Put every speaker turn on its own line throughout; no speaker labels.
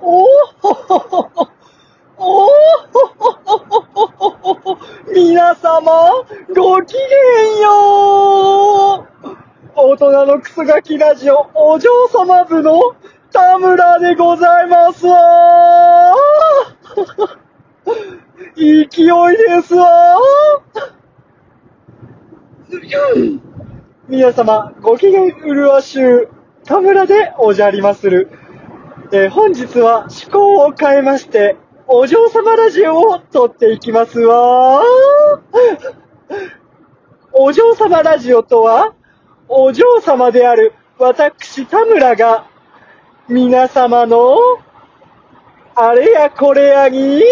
おほほほほおほほほほほほ皆様、ごきげんよう大人のくすがきラジオ、お嬢様部の田村でございますわ勢いですわ皆様、ご機嫌うるわしゅう、田村でおじゃりまする。えー本日は趣向を変えまして、お嬢様ラジオを撮っていきますわ。お嬢様ラジオとは、お嬢様である私田村が、皆様の、あれやこれやに、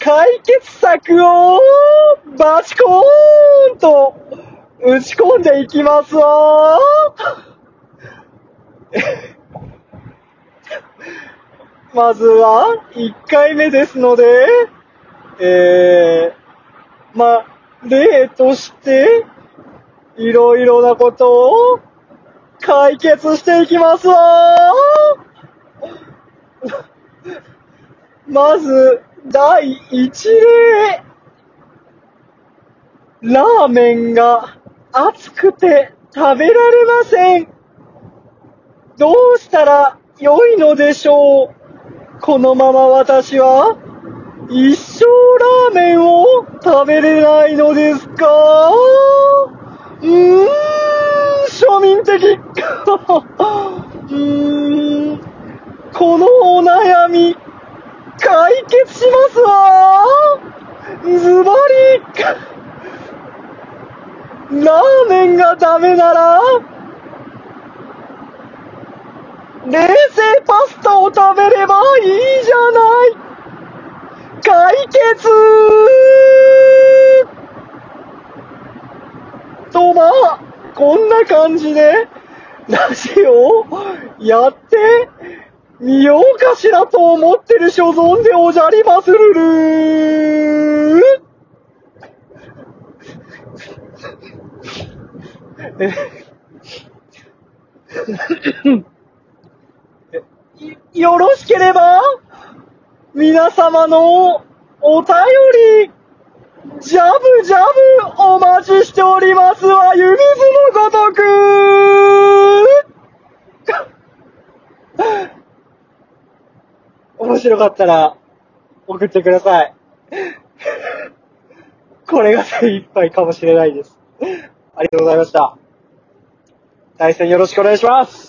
解決策をバチコーンと打ち込んでいきますわ。まずは1回目ですので、えー、ま、例として、いろいろなことを解決していきますわ まず、第一例。ラーメンが熱くて食べられません。どうしたら良いのでしょう？このまま私は一生ラーメンを食べれないのですか？うーん、庶民的。うーん、このお悩み、解決しますわ。ズバリ。ラーメンがダメなら、冷製パスタを食べればいいじゃない。解決。とまあ、こんな感じで、ラジオをやってみようかしらと思ってる所存でおじゃりまするる。ー よろしければ、皆様のお便り、ジャブジャブお待ちしておりますわ、湯水のごとく面白かったら、送ってください。これが精一杯かもしれないです。ありがとうございました。対戦よろしくお願いします